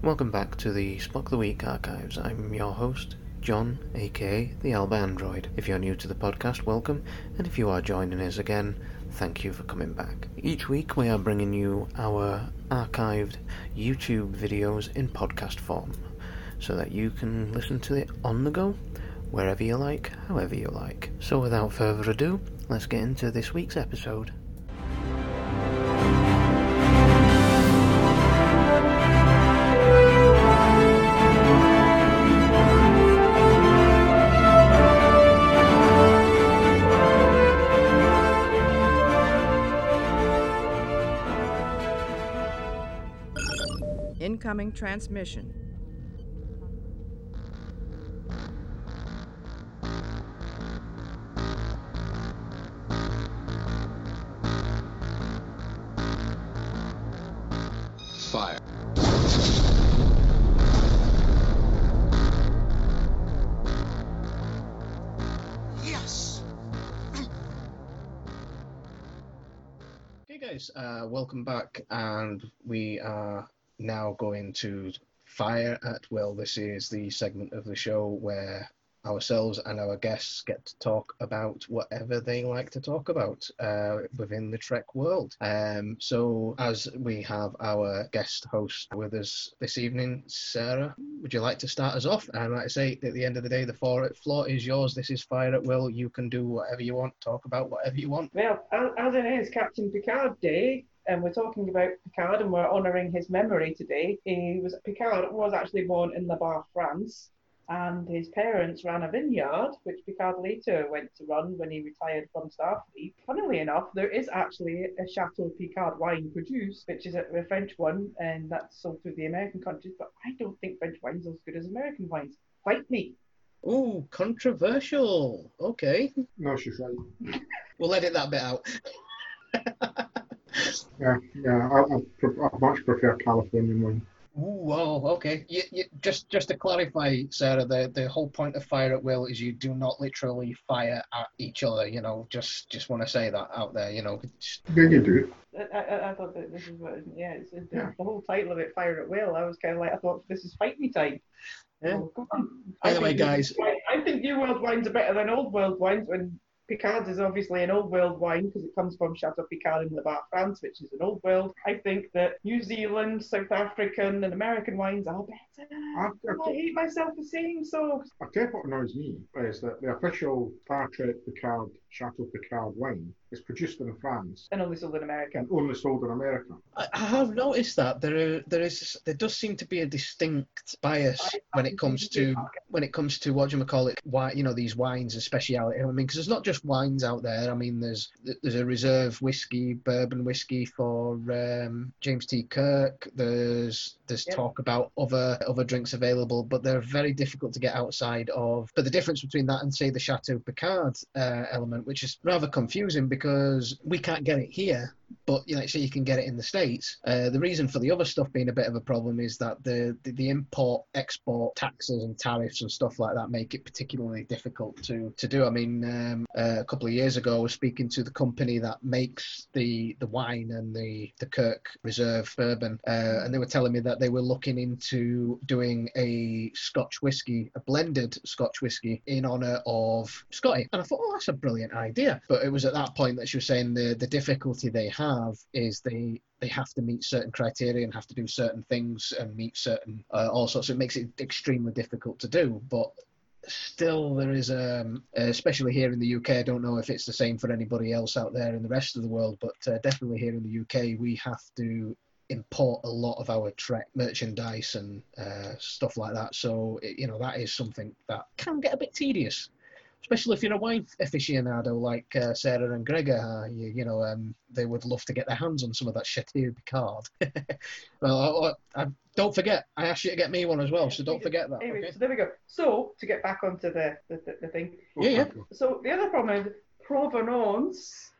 Welcome back to the Spock the Week archives. I'm your host, John, aka the Alba Android. If you're new to the podcast, welcome, and if you are joining us again, thank you for coming back. Each week we are bringing you our archived YouTube videos in podcast form so that you can listen to it on the go, wherever you like, however you like. So without further ado, let's get into this week's episode. Incoming transmission. Fire. Yes. Okay, guys, uh, welcome back, and we are now going to Fire at Will. This is the segment of the show where ourselves and our guests get to talk about whatever they like to talk about uh, within the Trek world. Um, so, as we have our guest host with us this evening, Sarah, would you like to start us off? And like I say, at the end of the day, the floor, is yours. This is Fire at Will. You can do whatever you want, talk about whatever you want. Well, as, as it is Captain Picard Day, and we're talking about Picard and we're honouring his memory today. He was Picard was actually born in La Barre, France, and his parents ran a vineyard, which Picard later went to run when he retired from Starfleet. Funnily enough, there is actually a Chateau Picard wine produced, which is a, a French one, and that's sold through the American countries. But I don't think French wine's are as good as American wines. Fight me. Oh, controversial. Okay, No, she's right. we'll edit that bit out. Yeah, yeah. I, I, pref- I much prefer Californian wine. Ooh, well, okay. You, you, just just to clarify, Sarah, the, the whole point of fire at will is you do not literally fire at each other. You know, just just want to say that out there. You know, Just- Yeah, you do. I, I, I thought that this is what, yeah, it's, it's Yeah. the whole title of it, Fire at Will. I was kind of like, I thought this is fight me time. Yeah. Oh, come on. By I the way, think New- guys- I think New World wines are better than Old World wines. When Picard is obviously an Old World wine because it comes from Chateau Picard in La Barre, France, which is an Old World. I think that New Zealand, South African, and American wines are better. I, I hate myself for saying so. I tell you what annoys me is that the official Star Trek Picard Chateau Picard wine is produced in France And only sold in America. and only sold in America. I, I have noticed that there are, there is there does seem to be a distinct bias when it comes to when it comes to what do you call it why you know these wines and speciality. I mean, because there's not just wines out there. I mean, there's there's a reserve whiskey, bourbon whiskey for um, James T. Kirk. There's there's Yep. talk about other other drinks available, but they're very difficult to get outside of. But the difference between that and say the Chateau Picard uh, element, which is rather confusing because we can't get it here but you know, say you can get it in the states. Uh, the reason for the other stuff being a bit of a problem is that the, the the import export taxes and tariffs and stuff like that make it particularly difficult to to do. I mean, um, uh, a couple of years ago, I was speaking to the company that makes the the wine and the the Kirk Reserve bourbon, uh, and they were telling me that they were looking into doing a Scotch whiskey, a blended Scotch whiskey, in honor of Scotty. And I thought, oh, that's a brilliant idea. But it was at that point that she was saying the the difficulty they have is they they have to meet certain criteria and have to do certain things and meet certain uh, all sorts. So it makes it extremely difficult to do. But still, there is um, especially here in the UK. I don't know if it's the same for anybody else out there in the rest of the world, but uh, definitely here in the UK, we have to import a lot of our Trek merchandise and uh, stuff like that. So you know that is something that can get a bit tedious especially if you're a wine aficionado like uh, Sarah and Gregor are. You, you know, um, they would love to get their hands on some of that Chateau Picard. well, I, I, don't forget, I asked you to get me one as well, so don't forget that. Anyway, Okay? so there we go. So to get back onto the the, the, the thing, Yeah, yeah. So the other problem is provenance.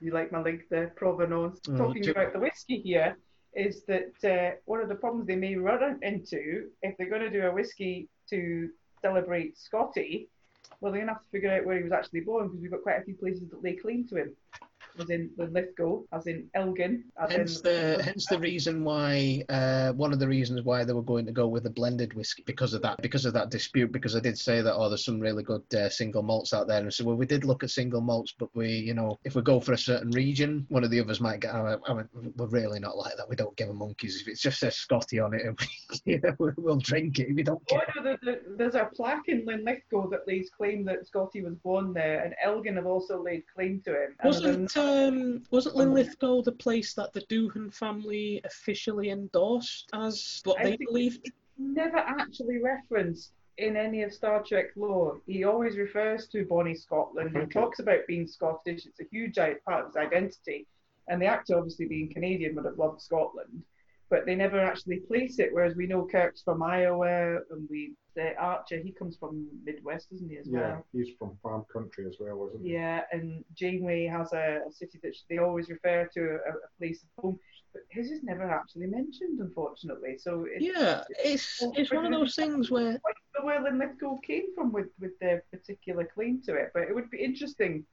You like my link there, provenance. Mm, Talking do- about the whiskey here is that uh, one of the problems they may run into if they're going to do a whiskey to celebrate Scotty, well, they're going to have to figure out where he was actually born because we've got quite a few places that lay claim to him. As in Linlithgow, as in Elgin, as Hence in the hence the reason why uh, one of the reasons why they were going to go with a blended whiskey because of that because of that dispute because I did say that oh there's some really good uh, single malts out there. And so well we did look at single malts but we you know if we go for a certain region one of the others might get I mean, we're really not like that. We don't give a monkeys. If it just says Scotty on it and we, you know, we'll drink it. We don't Oh, no, there- there- there's a plaque in Linlithgow that lays claim that Scotty was born there, and Elgin have also laid claim to him. Wasn't um, wasn't Linlithgow the place that the Doohan family officially endorsed as what I they believed? never actually referenced in any of Star Trek lore. He always refers to Bonnie Scotland. He talks about being Scottish. It's a huge part of his identity. And the actor, obviously being Canadian, would have loved Scotland. But they never actually place it. Whereas we know Kirk's from Iowa, and we the Archer, he comes from Midwest, isn't he as Yeah, well? he's from farm country as well, isn't he? Yeah, and Janeway has a, a city that they always refer to a, a place of home, but his is never actually mentioned, unfortunately. So it, Yeah, it's oh, it's one of those things where the where Linlithgow came from with, with their particular claim to it. But it would be interesting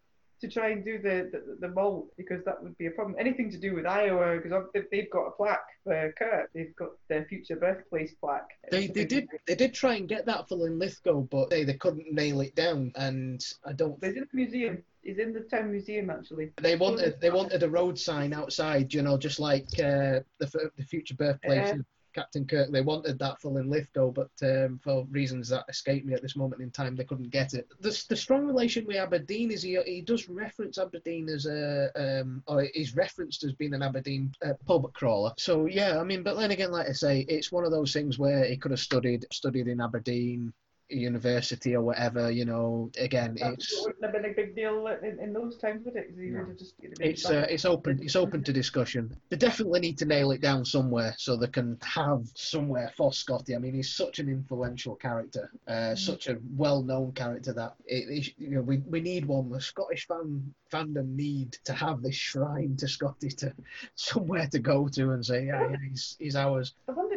to try and do the, the, the malt because that would be a problem. Anything to do with Iowa because they've got a plaque for Kirk. They've got their future birthplace plaque. they, they did they did try and get that for Linlithgow, but they, they couldn't nail it down, and I don't. He's in the museum. He's in the town museum actually. They wanted they wanted a road sign outside, you know, just like uh, the f- the future birthplace Yeah. Captain Kirk. They wanted that full for Linlithgow, but um, for reasons that escape me at this moment in time, they couldn't get it. The, the strong relation with Aberdeen is he he does reference Aberdeen as a um, or is referenced as being an Aberdeen uh, pub crawler. So yeah, I mean, but then again, like I say, it's one of those things where he could have studied studied in Aberdeen university or whatever. You know, again, That it's. wouldn't have been a big deal in, in those times, would it? No. would just It's uh, it's open it's open to discussion. They definitely need to nail it down somewhere so they can have somewhere for Scotty. I mean, he's such an influential character, uh, such a well-known character that it, it- you know we, we need one. The Scottish fan fandom need to have this shrine to Scotty to somewhere to go to and say yeah, yeah he's he's ours.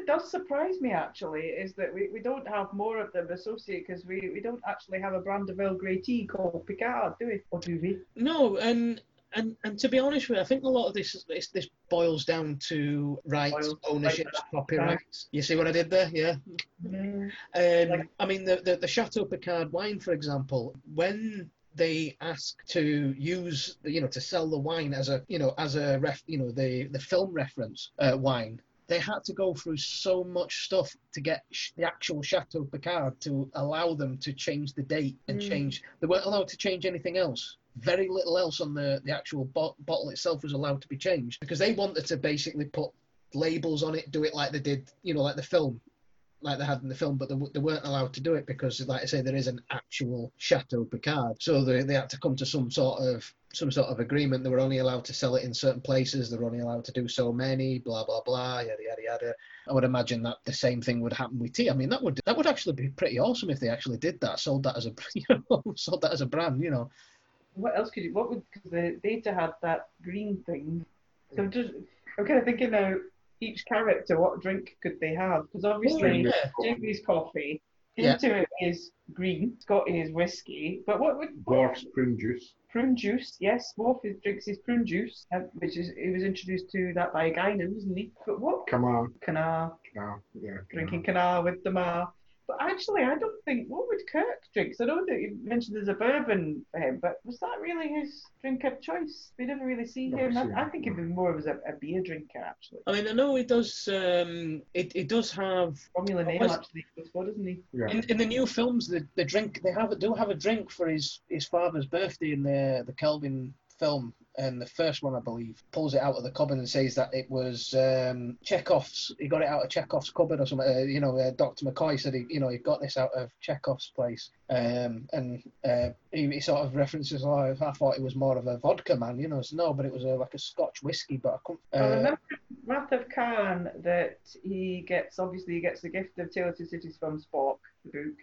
Does surprise me actually is that we, we don't have more of them associated because we, we don't actually have a brand of Earl Grey tea called Picard, do we? Or do we? No, and and and to be honest with you, I think a lot of this this, this boils down to rights, Boils- ownership, right, copyrights. You see what I did there? Yeah. Um, Like- I mean, the, the the Chateau Picard wine, for example, when they ask to use, you know, to sell the wine as a, you know, as a ref, you know, the the film reference uh, wine, they had to go through so much stuff to get sh- the actual Chateau Picard to allow them to change the date and Mm. change. They weren't allowed to change anything else. Very little else on the the actual bo- bottle itself was allowed to be changed because they wanted to basically put labels on it, do it like they did, you know, like the film like they had in the film, but they, they weren't allowed to do it because, like I say, there is an actual Chateau Picard. So they, they had to come to some sort of some sort of agreement. They were only allowed to sell it in certain places. They were only allowed to do so many. Blah blah blah. Yada yada yada. I would imagine that the same thing would happen with tea. I mean, that would that would actually be pretty awesome if they actually did that. Sold that as a you know sold that as a brand. You know. What else could you? What would because the data had that green thing? So just I'm kind of thinking now. Each character, what drink could they have? Because obviously, yeah. Jamie's coffee. Yeah. Into it is green. Scotty is whiskey. But what would Worf's prune juice. prune juice? Yes, Worf is, drinks his prune juice, uh, which is he was introduced to that by Guinan, wasn't he? But what Come on. Kanar No, yeah. drinking Kanar with the Ma. But actually, I don't think what would Kirk drink? 'Cause I know that you mentioned there's a bourbon for him, but was that really his drink of choice? We never really see Never him. seen I, I think he'd be more of as a, a beer drinker actually. I mean, I know it does. Um, it it does have Formula name was- actually goes for, doesn't he? Yeah. In, in the new films, the, the drink they have do have a drink for his, his father's birthday in the the Kelvin film, and the first one I believe pulls it out of the cupboard and says that it was um, Chekov's. He got it out of Chekov's cupboard or something. Uh, you know, uh, Doctor McCoy said he you know he got this out of Chekov's place, um, and uh, he, he sort of references. Oh, I thought it was more of a vodka man, you know. So, no, but it was a, like a Scotch whiskey. But I couldn't. Uh, remember Wrath of Khan that he gets obviously he gets the gift of Tale of Cities from Spock, the book.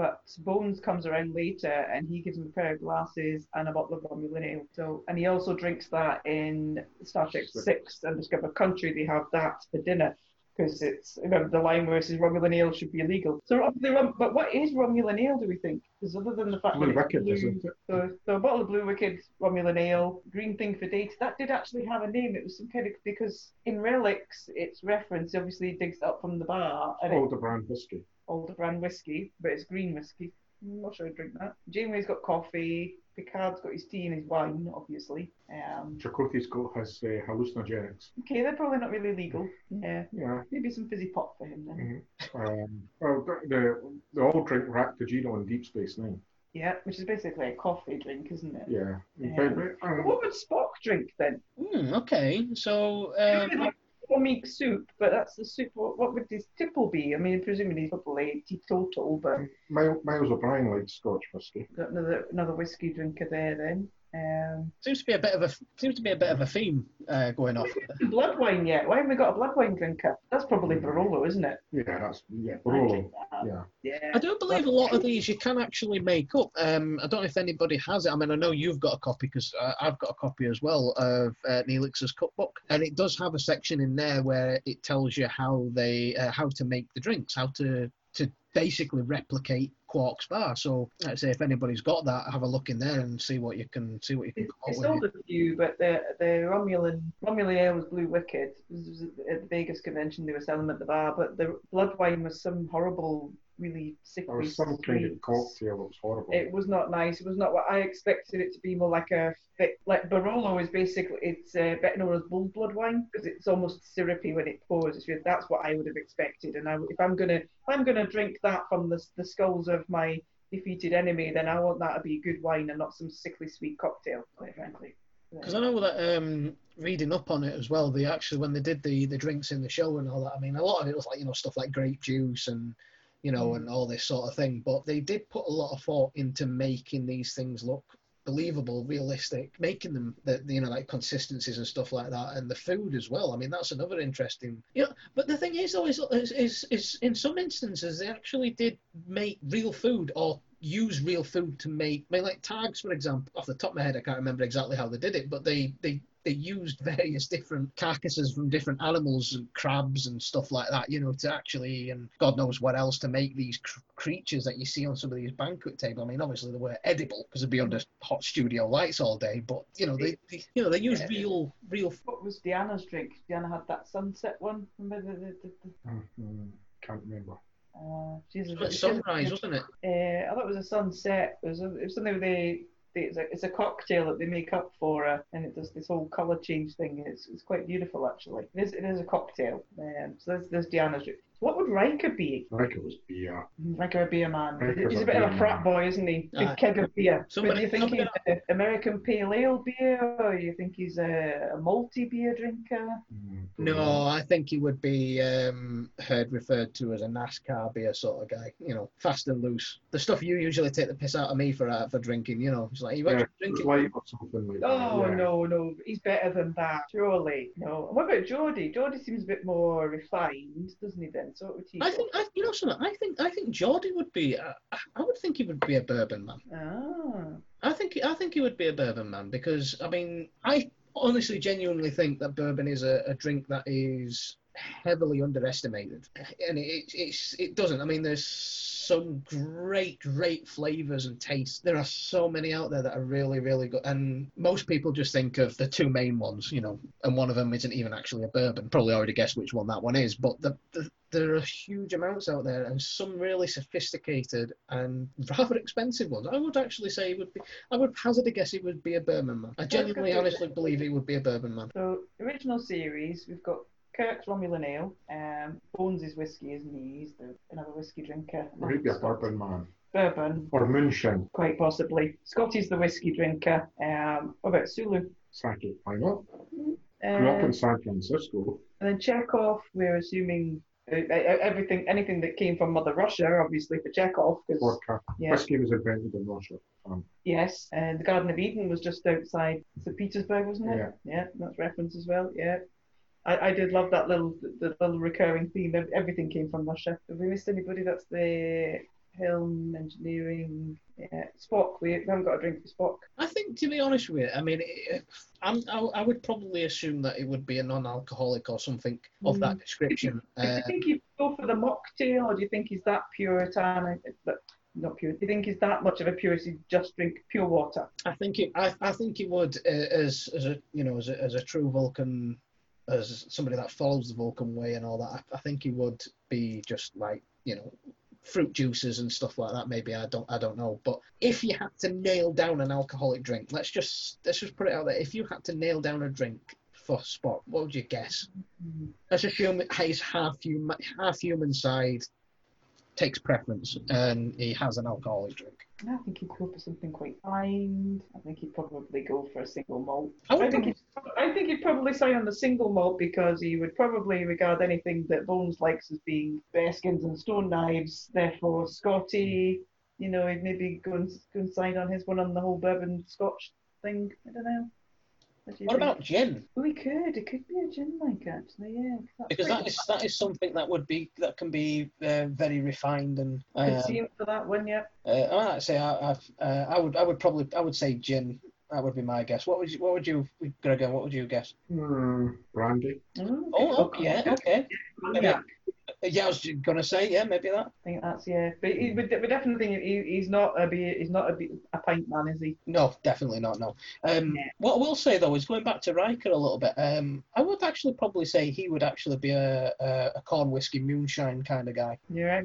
But Bones comes around later and he gives him a pair of glasses and a bottle of Romulan ale. So and he also drinks that in Star Trek Six. Undiscovered Country. They have that for dinner because it's remember the line where it says Romulan ale should be illegal. So but what is Romulan ale? Do we think? Because other than the fact Blue that Wicked, blue, isn't it? so, so a bottle of Blue Wicked Romulan ale, green thing for date. That did actually have a name. It was some kind of because in relics it's referenced. Obviously, it digs it up from the bar and oh, it's Older brand whiskey. Older brand whiskey, but it's green whiskey. I'm not sure I'd drink that. Janeway's got coffee. Picard's got his tea and his wine, obviously. Um, Chakotay's got his uh, hallucinogenics. okay, they're probably not really legal. Yeah, Yeah. maybe some fizzy pop for him then. Um, well, the, the, they all drink Raktajino in Deep Space Nine. Yeah, which is basically a coffee drink, isn't it? Yeah. In Yeah. fact, But um, what would Spock drink then? Hmm, okay, so Maybe um, meat soup, but that's the soup. What, what would his tipple be? I mean, presumably he's probably teetotal, but Miles, Miles O'Brien likes Scotch whiskey. got another another whiskey drinker there then. Um, seems to be a bit of a seems to be a bit of a theme uh, going off. blood wine yet? Why haven't we got a blood wine drinker? That's probably Barolo, isn't it? Yeah, that's yeah, I Barolo. drink that. Yeah. Yeah. I don't believe a lot of these you can actually make up. Um, I don't know if anybody has it. I mean, I know you've got a copy because uh, I've got a copy as well of uh, Neelix's cookbook, and it does have a section in there where it tells you how they uh, how to make the drinks, how to to basically replicate Quark's bar. So, I'd say if anybody's got that, have a look in there and see what you can see what you can It, come it sold a few, but the the Romulan Romulan ale was Blue Wicked. This was at the Vegas convention. They were selling them at the bar, but the blood wine was some horrible, really There sickly was some kind of sweet. cocktail that was horrible. It was not nice. It was not what I expected it to be. More like a thick, like Barolo is basically it's uh, better known as bull blood wine because it's almost syrupy when it pours. It's really, that's what I would have expected. And I, if I'm gonna if I'm gonna drink that from the the skulls of my defeated enemy, then I want that to be good wine and not some sickly sweet cocktail. Quite frankly. Because I know that um, reading up on it as well, they actually when they did the the drinks in the show and all that. I mean, a lot of it was like you know stuff like grape juice and you know hmm. and all this sort of thing. But they did put a lot of thought into making these things look believable, realistic, making them the you know like consistencies and stuff like that, and the food as well. I mean, that's another interesting. You know, but the thing is though is is is, is in some instances they actually did make real food or use real food to make, I mean, like tags, for example. Off the top of my head, I can't remember exactly how they did it, but they they they used various different carcasses from different animals and crabs and stuff like that, you know, to actually and God knows what else to make these cr- creatures that you see on some of these banquet tables. I mean, obviously they were edible because they'd be under hot studio lights all day, but you know they, they you know they used Yeah. real real. What was Deanna's drink? Deanna had that sunset one. Remember the, the, the, the Mhm. Can't remember. uh, she's a, It was she's- sunrise, wasn't it? Uh, I thought it was a sunset. It was, a, it was something with they, they it's, a, it's a cocktail that they make up for her, and it does this whole colour change thing. It's, it's quite beautiful actually. It is, it is a cocktail. Um, so there's, there's Deanna's. Drink. What would Riker be? I think it was beer. Riker would be a beer man. Riker's He's a a bit of beer a man. frat boy, isn't he? Big Aye. keg of beer. Somebody- but do you think he's an American pale ale beer, or you think he's a, a multi beer drinker? Mm, No, I think he would be um, heard referred to as a NASCAR beer sort of guy. You know, fast and loose. The stuff you usually take the piss out of me for uh, for drinking. You know, it's like you Yeah, actually drinking. light or something like. Oh yeah. no, no, he's better than that, surely. No. And What about Geordi? Geordi seems a bit more refined, doesn't he? Then, so what would he? I think, I, you know, something. I think, I think Geordi would be. Uh, I would think he would be a bourbon man. Ah, I think, I think he would be a bourbon man because I mean, I honestly, genuinely think that bourbon is a, a drink that is heavily underestimated, and it, it's it doesn't. I mean, there's some great, great flavors and tastes. There are so many out there that are really, really good, and most people just think of the two main ones, you know, and one of them isn't even actually a bourbon. Probably already guessed which one that one is, but the, the there are huge amounts out there, and some really sophisticated and rather expensive ones. I would actually say it would be. I would hazard a guess it would be a bourbon man. I genuinely, honestly believe it would be a bourbon man. so original series, we've got Kirk's Romulan Ale, um, Bones is whiskey, isn't he? He's the, another whiskey drinker. Maybe a bourbon man. Bourbon, Or moonshine. quite possibly. Scotty's the whiskey drinker. Um, what about Sulu? Sake. Why not? Grew up Um, in San Francisco. And then Chekov, we're assuming uh, uh, everything, anything that came from Mother Russia, obviously for Chekov, because Vodka. yeah, Whiskey was invented in Russia. Um, yes, and the Garden of Eden was just outside St. Petersburg, wasn't it? Yeah. yeah, that's reference as well. Yeah, I, I did love that little the little recurring theme. ev- Everything came from Russia. Have we missed anybody? That's the Helm, engineering. Yeah, Spock. We haven't got a drink for Spock. I think, to be honest with you, I mean, it, I'm, I, I would probably assume that it would be a non-alcoholic or something of that Mm. description. do Uh, you think he'd go for the mocktail, or do you think he's that puritanic? But not pure. Do you think he's that much of a purist? He'd just drink pure water. I think it, I, I think he would, uh, as as a you know, as a, as a true Vulcan, as somebody that follows the Vulcan way and all that. I, I think he would be just like you know, fruit juices and stuff like that. Maybe I don't I don't know. But if you had to nail down an alcoholic drink, let's just let's just put it out there. If you had to nail down a drink for Spock, what would you guess? Let's assume he's half human, half human side takes preference, and he has an alcoholic drink. I think he'd go for something quite kind. I think he'd probably go for a single malt. I I think he'd, I think he'd probably sign on the single malt because he would probably regard anything that Bones likes as being bearskins and stone knives. Therefore, Scotty, you know, he'd maybe go and go and sign on his one on the whole bourbon Scotch thing. I don't know. What, think? about gin? We could. It could be a gin like actually, yeah. because that is that is something that would be that can be uh, very refined and see him for that one, yeah. uh, I'd say I, I've, uh, I would I would probably I would say gin. That would be my guess. What would you what would you Gregor? What would you guess? Hmm, brandy. Mm, Oh, okay, okay. Yeah. Yeah, I was gonna say yeah, maybe that. I think that's yeah, but he, we, we definitely think he, he's not a beer, he's not a, be- a pint man, is he? No, definitely not. No. Um, Yeah. What I will say though is going back to Riker a little bit. Um, I would actually probably say he would actually be a a, a corn whiskey moonshine kind of guy. You right?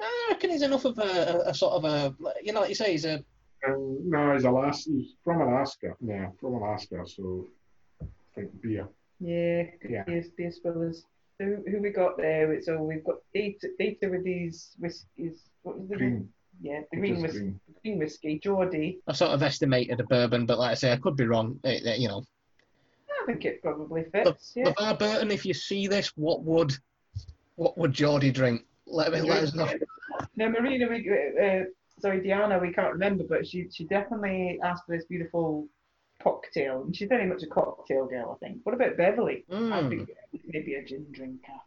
I reckon he's enough of a, a, a sort of a you know like you say he's a Um, no, he's Alaska. He's from Alaska. Yeah, from Alaska. So I think beer. Yeah, Yeah. beer, beer spillers. So who, who we got there? So we've got data, data with these whiskies. What was the Green. Yeah, the green is whiskey. green. Green whiskey. Geordi. I sort of estimated a bourbon, but like I say, I could be wrong. It- it- you know, I think it probably fits. Yeah. LeVar Burton, if you see this, what would what would Geordi drink? Let me let us know. No, Marina, we, uh, sorry, Deanna, we can't remember, but she she definitely asked for this beautiful cocktail, and she's very much a cocktail girl, I think. What about Beverly? I Mm. think maybe a gin drinker.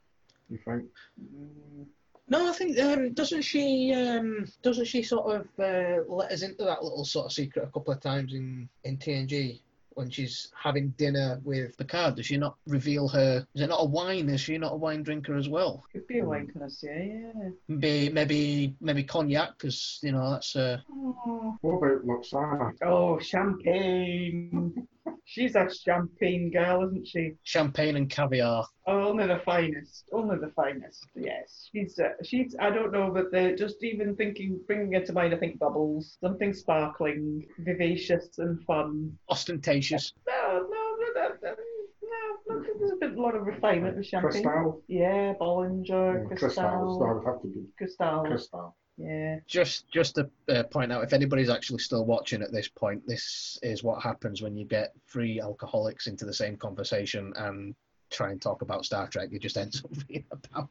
You think? Mm. No, I think um, doesn't she um, doesn't she sort of uh, let us into that little sort of secret a couple of times in in TNG when she's having dinner with Picard? Does she not reveal her? Is it not a wine? Is she not a wine drinker as well? Could be a wine connoisseur, yeah. Maybe maybe maybe cognac because you know that's uh, Oh, What about Lwaxana? oh champagne. She's a champagne girl, isn't she? champagne and caviar. Oh, only the finest, only the finest. Yes, she's uh, she's. I don't know, but the, just even thinking, bringing it to mind, I think bubbles, something sparkling, vivacious and fun. ostentatious. No, no, no, no, no, no, no there's a bit, lot of refinement with champagne. Crystal? Yeah, Bollinger, Yeah, Cristal, Crystal. That would have to be Cristal. Crystal. Yeah. Just just to uh, point out, if anybody's actually still watching at this point, this is what happens when you get three alcoholics into the same conversation and try and talk about Star Trek. It just ends up being about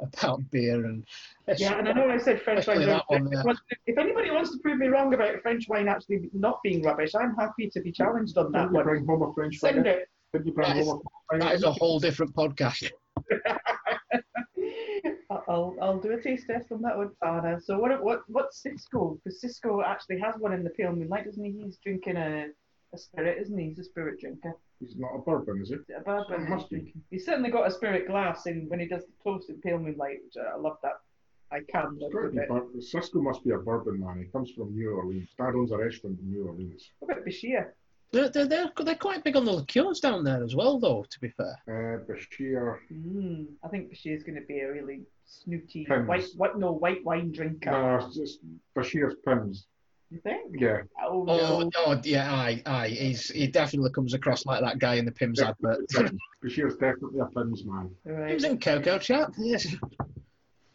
about beer and Yeah, and I know I said French wine. That one, yeah. if- If anybody wants to prove me wrong about French wine actually not being rubbish, I'm happy to be challenged on that you one. bring home a French Send fry? it. Did you bring That is- home a that is a whole different podcast. I'll I'll do a taste test on that one, Anna. So what what what's Sisko? Because Sisko actually has one in the Pale Moonlight, doesn't he? He's drinking a, a spirit, isn't he? He's a spirit drinker. He's not a bourbon, is it a bourbon It must he's be. He's certainly got a spirit glass in when he does the toast in Pale Moonlight, which I, I love that. I can It's live got to with be it. bur- Sisko must be a bourbon man. He comes from New Orleans. Dad owns a restaurant in New Orleans. What about Bashir? They're, they're, they're, they're quite big on the liqueurs down there as well, though, to be fair. Uh, Bashir. Mm, I think Bashir's going to be a really snooty Pimm's. white, what no white wine drinker. No, it's just Bashir's Pimm's. You think? Yeah. Oh, Oh, no. oh yeah, aye, aye. He's, he definitely comes across like that guy in the Pimm's advert. Bashir's definitely a Pimm's man. Right. he was in Coco Chat, yes.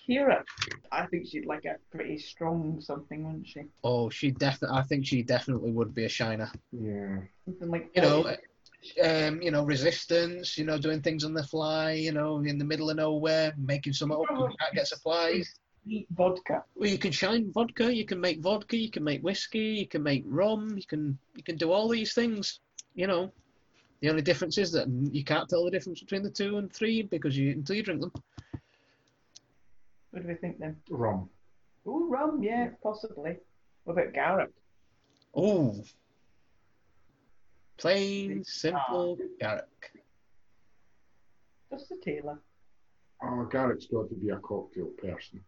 Kira, I think she'd like a pretty strong something, wouldn't she? Oh, she definitely, I think she definitely would be a shiner. Yeah. Something like You know, um, you know, resistance, you know, doing things on the fly, you know, in the middle of nowhere, making some up, you can't get supplies. Vodka. Well, you can shine vodka, you can make vodka, you can make whiskey, you can make rum, you can you can do all these things. You know, the only difference is that you can't tell the difference between the two and three because you until you drink them. What do we think then? Rum. Ooh, rum, yeah, possibly. What about Garak? Ooh. Plain, simple Garak. Just the tailor. Oh, Garak's got to be a cocktail person.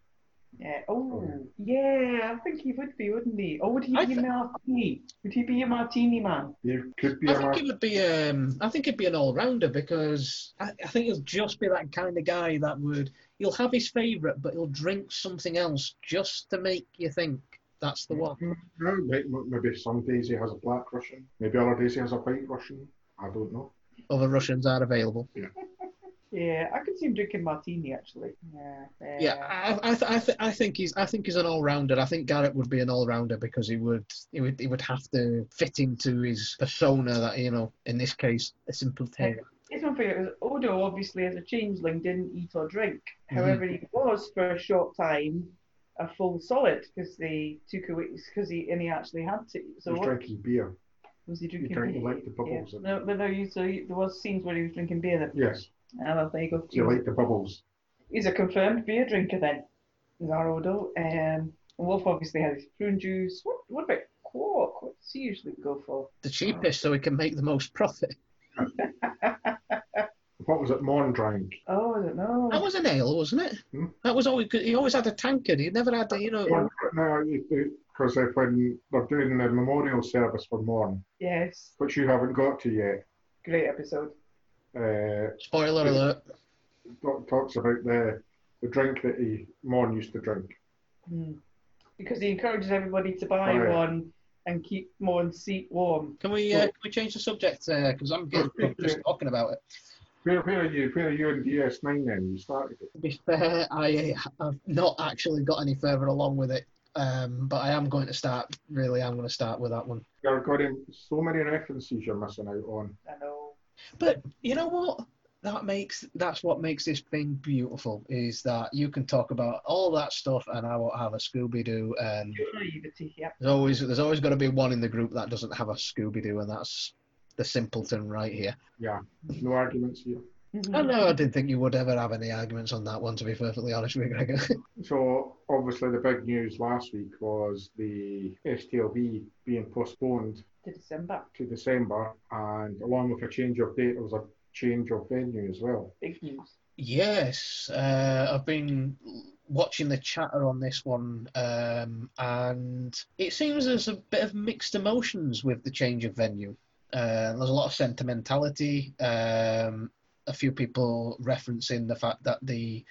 Yeah. Oh, Oh. yeah. I think he would be, wouldn't he? Or would he I be a martini? Would he be a martini man? He could be I a think it would be um I think he'd be an all rounder because I, I think he'll just be that kind of guy that would he'll have his favourite but he'll drink something else just to make you think that's the one. No, maybe some days he has a black Russian. Maybe other days he has a white Russian. I don't know. Other Russians are available. Yeah, Yeah, I could see him drinking martini actually. Yeah. uh, Yeah, I I, th- I, th- I think he's I think he's an all rounder. I think Garak would be an all rounder because he would he would he would have to fit into his persona that you know in this case a simple tailor. It's one thing. It was Odo, obviously, as a changeling, didn't eat or drink. Mhm. However, he was for a short time a full solid because they took away because he and he actually had to. So He's what drinking beer. was he drinking? He drank beer? like the bubbles Yeah. No, but no. You, so you, there was scenes where he was drinking beer. That, Yes. oh, there you go. Do you like the bubbles? He's a confirmed beer drinker then. Is our Odo. Um, Worf obviously had his prune juice. What what about Quark? What does he usually go for? The cheapest so he can make the most profit. What was it Morn drank? Oh, I don't know. That was an ale, wasn't it? Hmm? That was always he always had a tankard. He never had the, you know. Well, no, because when they're doing the memorial service for Morn, Yes, which you haven't got to yet, great episode. uh, Spoiler alert. talk- talks about the the drink that he Morn used to drink. Hmm. Because he encourages everybody to buy Oh, yeah. one and keep Morn's seat warm. Can we uh, can we change the subject because I'm getting just talking about it. Where, where are you? Where are you in DS9 then? You started it. To be fair, I have not actually got any further along with it, um, but I am going to start. Really, I'm going to start with that one. You've got in so many references you're missing out on. I know. But you know what? That makes that's what makes this thing beautiful is that you can talk about all that stuff and I won't have a Scooby Doo and Naivety, yeah. there's always there's always got to be one in the group that doesn't have a Scooby Doo and that's the simpleton right here. Yeah, no arguments here. Mhm. I know I didn't think you would ever have any arguments on that one to be perfectly honest with you, Gregor. So obviously the big news last week was the STLV being postponed To December. to December, and along with a change of date, there was a change of venue as well. Big news. Yes, uh, I've been watching the chatter on this one, um, and it seems there's a bit of mixed emotions with the change of venue. Uh, there's a lot of sentimentality. Um, a few people referencing the fact that the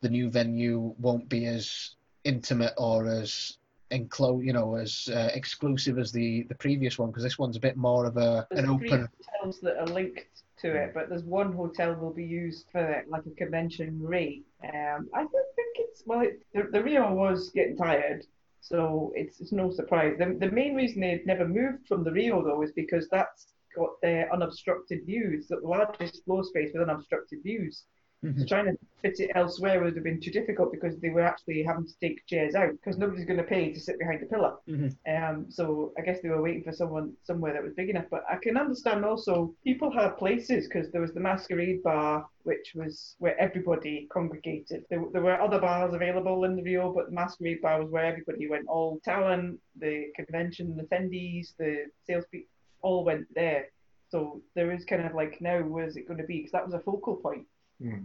the new venue won't be as intimate or as enclosed, you know, as uh, exclusive as the the previous one, because this one's a bit more of a There's an three open. hotels that are linked to it, but there's one hotel will be used for like a convention rate. Um, I don't think it's well. It, the, the Rio was getting tired, so it's it's no surprise. The, the main reason they've never moved from the Rio though is because that's got their unobstructed views, the largest floor space with unobstructed views. So trying to fit it elsewhere would have been too difficult because they were actually having to take chairs out because nobody's going to pay to sit behind a pillar. Mhm. Um, so I guess they were waiting for someone somewhere that was big enough. But I can understand also people had places because there was the Masquerade Bar, which was where everybody congregated. There, there were other bars available in the Rio, but the Masquerade Bar was where everybody went. All talent, the convention attendees, the salespeople, all went there. So there is kind of like now, where's it going to be? Because that was a focal point Hmm.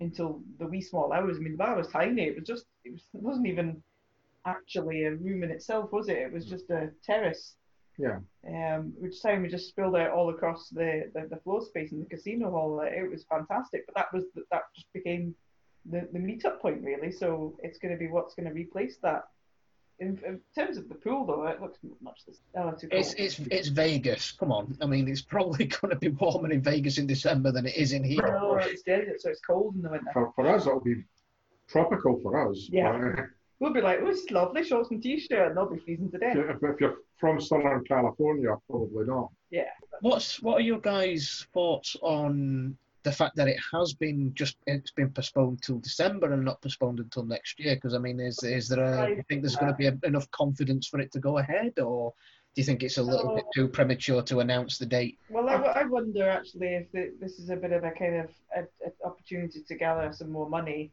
until the wee small hours. I mean, the bar was tiny. It was just, it, was, it wasn't even actually a room in itself, was it? It was just a terrace. Yeah. Um, which time we just spilled out all across the, the, the floor space in the casino hall. It was fantastic, but that was that just became the, the meetup point really. So it's going to be what's going to replace that. In, in terms of the pool, though, it looks much the same. Oh, too It's it's it's Vegas. Come on. I mean, it's probably going to be warmer in Vegas in December than it is in here. No, it's desert, so it's cold in the winter. For, for us, it'll be tropical for us. Yeah. but, We'll be like, oh, it's lovely, shorts and t-shirt, and they'll be freezing to death. if, if you're from Southern California, probably not. Yeah. What's what are your guys' thoughts on the fact that it has been just it's been postponed till December and not postponed until next year? Because I mean, is is there a? Do you think there's going to be a, enough confidence for it to go ahead, or do you think it's a little bit oh. too premature to announce the date? Well, I, I wonder actually if the, this is a bit of a kind of a, a opportunity to gather some more money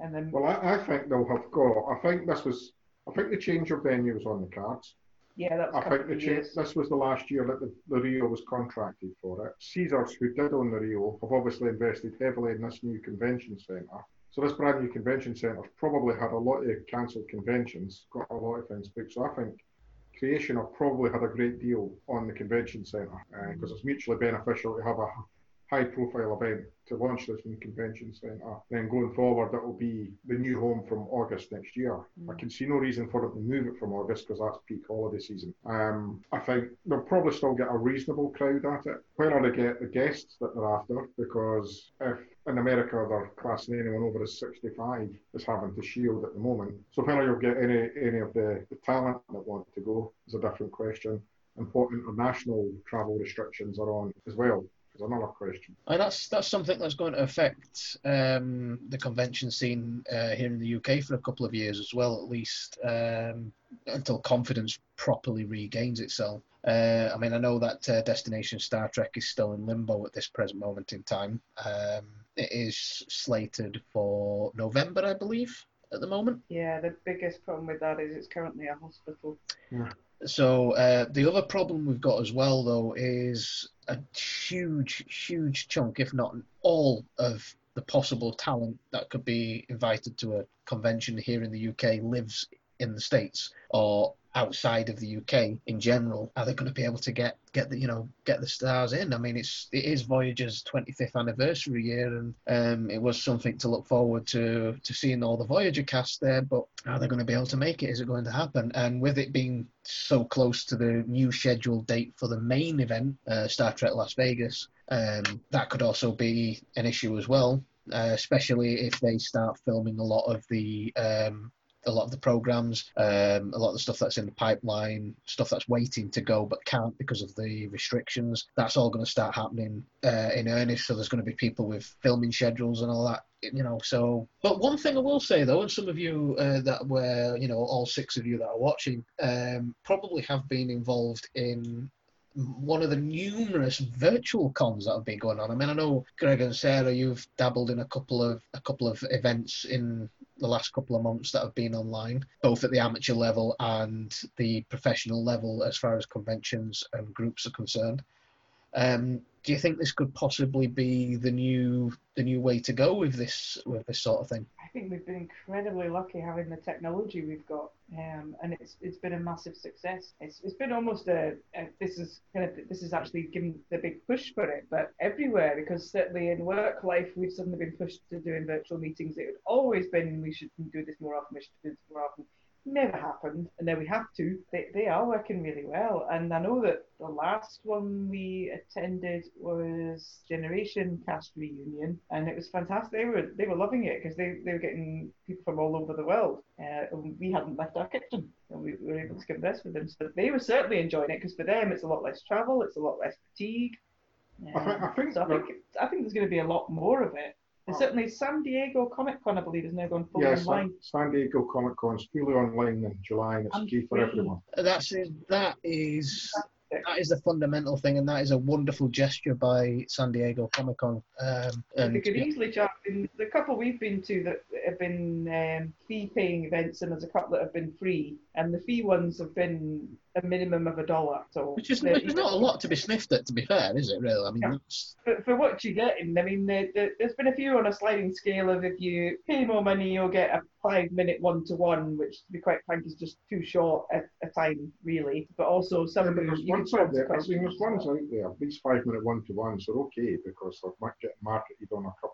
And then, Well, I, I think they'll have got. I think this was. I think the change of venue was on the cards. Yeah, that was I think the of change. years. This was the last year that the, the Rio was contracted for it. Caesars, who did own the Rio, have obviously invested heavily in this new convention centre. So this brand new convention centre probably had a lot of cancelled conventions, got a lot of things booked. So I think Creation have probably had a great deal on the convention centre uh, because it's mutually beneficial to have a high profile event to launch this new convention centre. Then going forward, it will be the new home from August next year. I can see no reason for them to move it from August because that's peak holiday season. Um, I think they'll probably still get a reasonable crowd at it. Whether they get the guests that they're after, because if in America they're classing anyone over as 65 as having to shield at the moment. So whether you'll get any any of the, the talent that want to go is a different question. And what international travel restrictions are on as well is another question. And that's that's something that's going to affect um, the convention scene uh, here in the UK for a couple of years as well, at least um, until confidence properly regains itself. Uh, I mean, I know that uh, Destination Star Trek is still in limbo at this present moment in time. Um, it is slated for November, I believe, at the moment. Yeah, the biggest problem with that is it's currently a hospital. So uh, the other problem we've got as well, though, is a huge, huge chunk, if not all, of the possible talent that could be invited to a convention here in the UK lives in the states or outside of the UK in general. Are they going to be able to get get the you know get the stars in? I mean, it's it is Voyager's 25th anniversary year, and um, it was something to look forward to to seeing all the Voyager cast there. But are they going to be able to make it? Is it going to happen? And with it being so close to the new scheduled date for the main event, uh, Star Trek Las Vegas, um, that could also be an issue as well. Uh, especially if they start filming a lot of the um, a lot of the programs, um, a lot of the stuff that's in the pipeline, stuff that's waiting to go but can't because of the restrictions. That's all going to start happening uh, in earnest. So there's going to be people with filming schedules and all that. You know, so but one thing I will say though, and some of you uh, that were, you know, all six of you that are watching, um, probably have been involved in one of the numerous virtual cons that have been going on. I mean, I know Greg and Sarah, you've dabbled in a couple of a couple of events in the last couple of months that have been online, both at the amateur level and the professional level, as far as conventions and groups are concerned. Um, do you think this could possibly be the new the new way to go with this with this sort of thing? Think we've been incredibly lucky having the technology we've got, um, and it's it's been a massive success. It's, it's been almost a, a this is kind of this is actually given the big push for it, but everywhere because certainly in work life we've suddenly been pushed to doing virtual meetings. It had always been we should do this more often, we should do this more often. Never happened, and then we have to. They, they are working really well, and I know that the last one we attended was Generation Cast reunion, and it was fantastic. They were they were loving it because they, they were getting people from all over the world. Uh, and we hadn't left our kitchen, and we were able to converse with them. So they were certainly enjoying it because for them it's a lot less travel, it's a lot less fatigue. I think, I think, so I think I think there's going to be a lot more of it. And Oh. certainly San Diego Comic Con, I believe, is now going fully yes, online. San Diego Comic Con is fully online in July and it's And free for free. everyone. That's that is that is the fundamental thing, and that is a wonderful gesture by San Diego Comic Con. Um, and they could easily charge. In the couple we've been to that have been um, fee-paying events, and there's a couple that have been free, and the fee ones have been a minimum of a dollar. So which is they're- which is not a lot to be sniffed at, to be fair, is it? Really? I mean, Yeah. that's, for, for what you're getting, I mean, there, there, there's been a few on a sliding scale of if you pay more money, you'll get a five minute one to one, which to be quite frank is just too short a, a time, really. But also some Yeah, of but them there's you can ones out there. I sponsor mean, there's questions. ones out there. These five minute one to ones are okay because they're mar- getting marketed on a couple of the big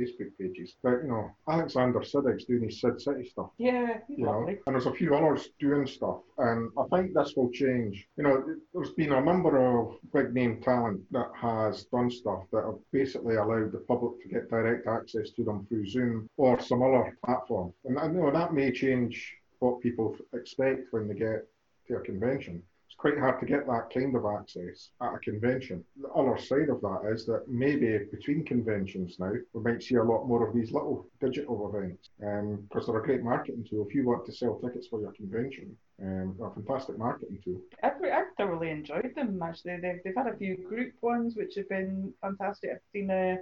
Facebook pages. But you know, Alexander Siddig's doing his Sid City stuff. Yeah, You know, lovely. and there's a few others doing stuff, and I think this will change. You know, there's been a number of big name talent that has done stuff that have basically allowed the public to get direct access to them through Zoom or some other platform, and I know that may change what people expect when they get to a convention. Quite hard to get that kind of access at a convention. The other side of that is that maybe between conventions now, we might see a lot more of these little digital events because they're a great marketing tool. If you want to sell tickets for your convention, um, a fantastic marketing tool. I've, I've thoroughly enjoyed them actually. They've, they've had a few group ones which have been fantastic. I've seen a,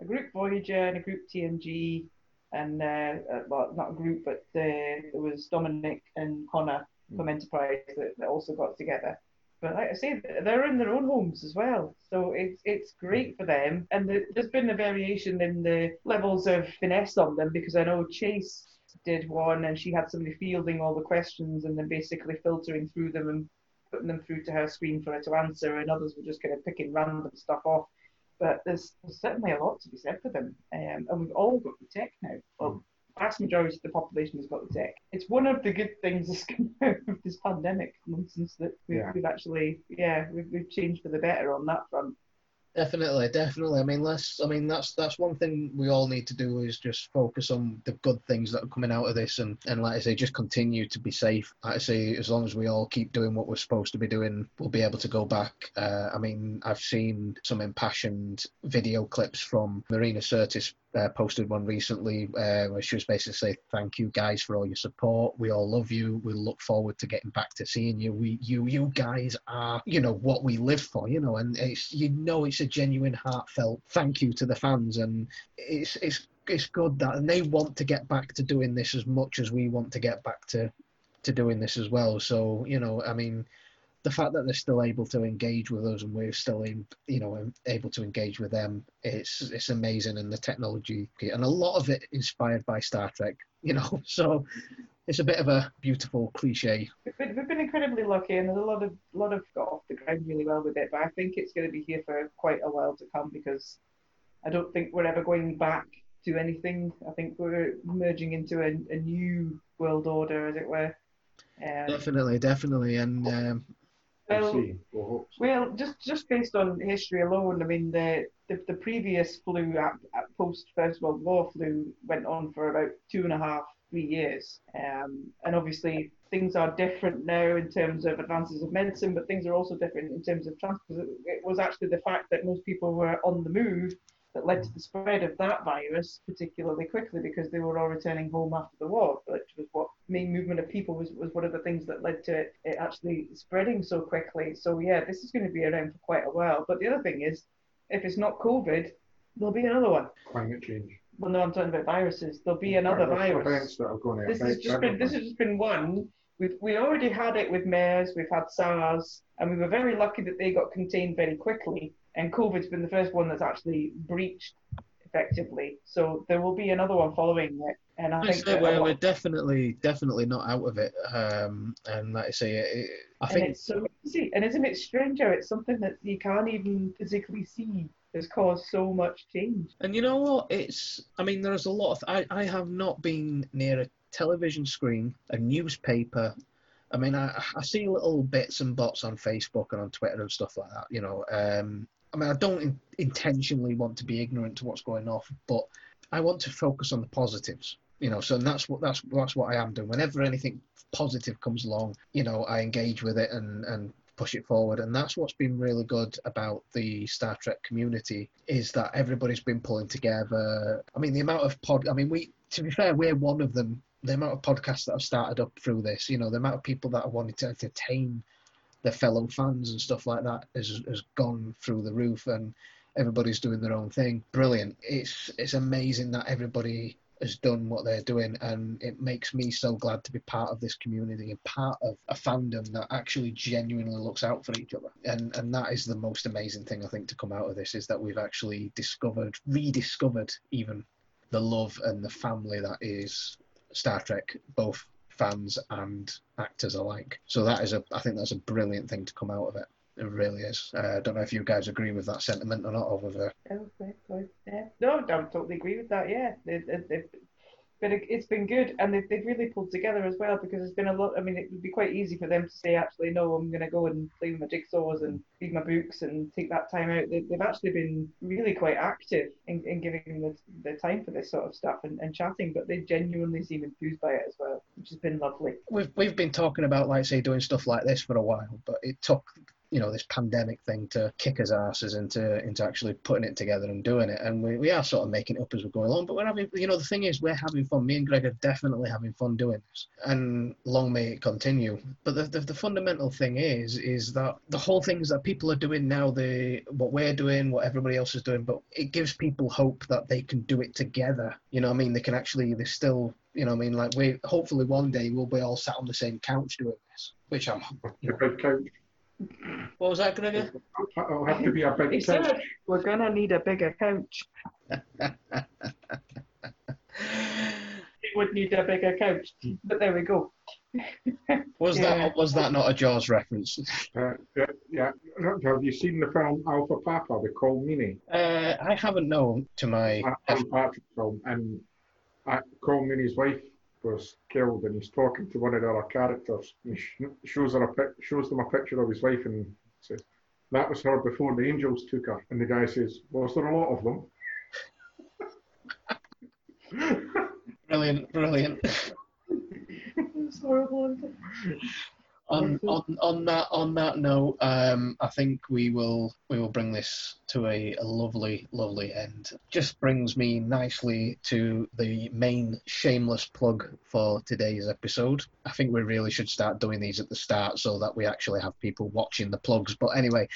a group Voyager and a group TNG, and uh, uh, well, not a group, but uh, there was Dominic and Connor from Enterprise that, that also got together. But like I say, they're in their own homes as well, so it's it's great for them. And the, there's been a variation in the levels of finesse on them because I know Chase did one, and she had somebody fielding all the questions and then basically filtering through them and putting them through to her screen for her to answer, and others were just kind of picking random stuff off. But there's, there's certainly a lot to be said for them, um, and we've all got the tech now. Well, vast majority of the population has got the tech. It's one of the good things that's come out of this pandemic nonsense that we've, Yeah. we've actually, yeah, we've, we've changed for the better on that front. Definitely, definitely. I mean, let's. I mean, that's that's one thing we all need to do is just focus on the good things that are coming out of this, and and like I say, just continue to be safe. Like I say, as long as we all keep doing what we're supposed to be doing, we'll be able to go back. Uh, I mean, I've seen some impassioned video clips from Marina Sirtis. Uh, posted one recently uh, where she was basically saying thank you guys for all your support. We all love you. We look forward to getting back to seeing you. We you you guys are you know what we live for you know and it's you know it's a genuine heartfelt thank you to the fans and it's it's it's good that and they want to get back to doing this as much as we want to get back to to doing this as well. So you know i mean the fact that they're still able to engage with us and we're still in, you know able to engage with them it's it's amazing and the technology and a lot of it inspired by star trek you know so it's a bit of a beautiful cliche We've been, we've been incredibly lucky, and there's a lot of lot of got off the ground really well with it. But I think it's going to be here for quite a while to come because I don't think we're ever going back to anything. I think we're merging into a, a new world order, as it were. Um, definitely definitely and um, We'll well. We'll hope so. Well, just just based on history alone, I mean, the the, the previous flu, at, at post First World War flu, went on for about two and a half, three years. Um, and obviously, things are different now in terms of advances of medicine, but things are also different in terms of transport. It was actually the fact that most people were on the move that led to the spread of that virus particularly quickly because they were all returning home after the war, which was what main movement of people was, was one of the things that led to it, it actually spreading so quickly. So yeah, this is going to be around for quite a while. But the other thing is, if it's not COVID, there'll be another one. Climate change. Well, no, I'm talking about viruses. There'll be another virus Events that are going to this has just been this has just been one. We've we already had it with MERS, we've had SARS, and we were very lucky that they got contained very quickly. And COVID's been the first one that's actually breached effectively. So there will be another one following it. And I I think say we're, we're definitely definitely not out of it um, and like I say it, I and think it's so easy. And isn't it strange how it's something that you can't even physically see has caused so much change? And you know what? It's. I mean, there's a lot of. I, I have not been near a television screen, a newspaper. I mean, I, I see little bits and bots on Facebook and on Twitter and stuff like that. You know, um, I mean, I don't in, intentionally want to be ignorant to what's going off, but I want to focus on the positives. You know, so that's what that's that's what I am doing. Whenever anything positive comes along, you know, I engage with it and and push it forward and that's what's been really good about the star trek community is that everybody's been pulling together i mean the amount of pod i mean we to be fair we're one of them the amount of podcasts that have started up through this you know the amount of people that are wanting to entertain their fellow fans and stuff like that has, has gone through the roof and everybody's doing their own thing. Brilliant. It's it's amazing that everybody has done what they're doing and it makes me so glad to be part of this community and part of a fandom that actually genuinely looks out for each other. And and that is the most amazing thing i think to come out of this is that we've actually discovered rediscovered even the love and the family that is star trek both fans and actors alike so that is a i think that's a brilliant thing to come out of it it really is uh, i don't know if you guys agree with that sentiment or not over there Okay. Yeah. No, I totally agree with that. Yeah, they, they, they've but it, it's been good, and they've, they've really pulled together as well because there's been a lot. I mean, it would be quite easy for them to say, actually, no, I'm going to go and play with my jigsaws and read my books and take that time out. They, they've actually been really quite active in, in giving the, the time for this sort of stuff and, and chatting, but they genuinely seem enthused by it as well, which has been lovely. we've we've been talking about like say doing stuff like this for a while, but it took you know, this pandemic thing to kick us asses into into actually putting it together and doing it. And we, we are sort of making it up as we're going along. But we're having, you know, the thing is, we're having fun. Me and Greg are definitely having fun doing this, and long may it continue. But the, the, the fundamental thing is, is that the whole things that people are doing now, the what we're doing, what everybody else is doing, but it gives people hope that they can do it together. You know, I mean, they can actually, they still you know, I mean, like we hopefully one day we'll be all sat on the same couch doing this, which I'm. Big couch. What was that, Gregor? It'll have to be a He big couch. we're going to need a bigger couch. we would need a bigger couch. But there we go. Was Yeah. that was that not a Jaws reference? Uh, yeah, yeah. Have you seen the film Alpha Papa with Colm Meaney? Uh, I haven't known to my. A Alan Partridge film, and uh, Colm Meaney's wife was killed, and he's talking to one of the other characters. And he sh- shows her a pic- shows them a picture of his wife, and says, "That was her before the angels took her." And the guy says, "Was there a lot of them?" Brilliant, brilliant. It's horrible. on on on that on that note, um, I think we will we will bring this to a, a lovely lovely end. Just brings me nicely to the main shameless plug for today's episode. I think we really should start doing these at the start so that we actually have people watching the plugs. But anyway,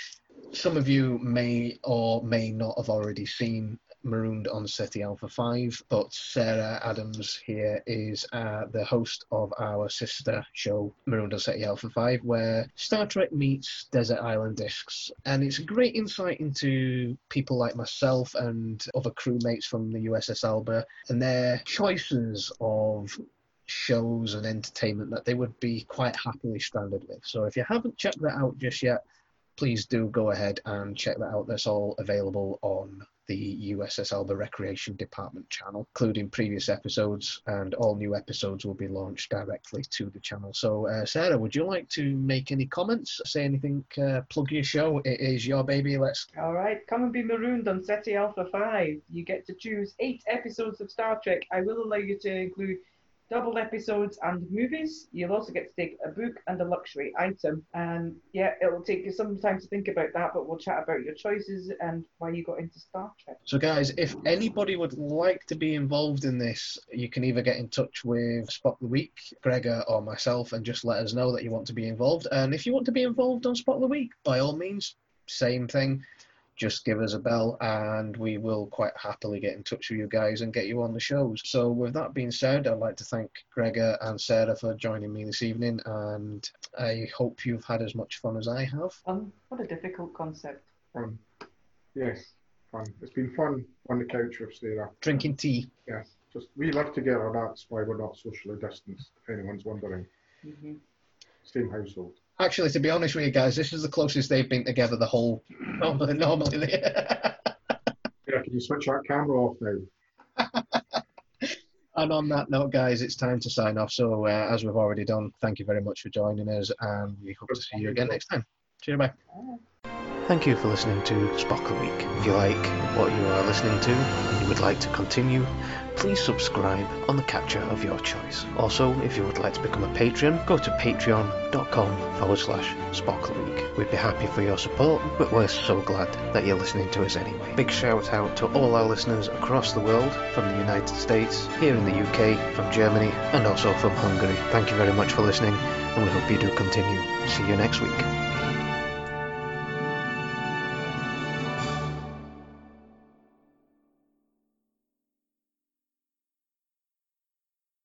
some of you may or may not have already seen Marooned on Ceti Alpha 5, but Sarah Adams here is uh, the host of our sister show, Marooned on Ceti Alpha 5, where Star Trek meets Desert Island Discs. And it's a great insight into people like myself and other crewmates from the USS Alba and their choices of shows and entertainment that they would be quite happily stranded with. So if you haven't checked that out just yet, please do go ahead and check that out. That's all available on the USS Alba Recreation Department channel, including previous episodes, and all new episodes will be launched directly to the channel. So, uh, Sarah, would you like to make any comments, say anything, uh, plug your show? It is your baby. Let's. All right, come and be marooned on Ceti Alpha 5. You get to choose eight episodes of Star Trek. I will allow you to include double episodes and movies. You'll also get to take a book and a luxury item. And yeah, it'll take you some time to think about that, but we'll chat about your choices and why you got into Star Trek. So, guys, if anybody would like to be involved in this, you can either get in touch with Spot the Week, Gregor, or myself, and just let us know that you want to be involved. And if you want to be involved on Spot the Week, by all means, same thing. Just give us a bell, and we will quite happily get in touch with you guys and get you on the shows. So, with that being said, I'd like to thank Gregor and Sarah for joining me this evening, and I hope you've had as much fun as I have. Um, what a difficult concept. Fun. Yes, fun. It's been fun on the couch with Sarah. Drinking tea. Yes, just we live together. That's why we're not socially distanced. If anyone's wondering, hmm same household. Actually, to be honest with you guys, this is the closest they've been together the whole. Normally, normally. They... Yeah, can you switch that camera off now? and on that note, guys, it's time to sign off. So, uh, as we've already done, thank you very much for joining us, and we hope to see you again next time. Cheers, bye. Thank you for listening to Spock Week. If you like what you are listening to and you would like to continue, please subscribe on the catcher of your choice. Also, if you would like to become a Patreon, go to patreon.com forward slash Spock a Week. We'd be happy for your support, but we're so glad that you're listening to us anyway. Big shout out to all our listeners across the world, from the United States, here in the UK, from Germany, and also from Hungary. Thank you very much for listening, and we hope you do continue. See you next week.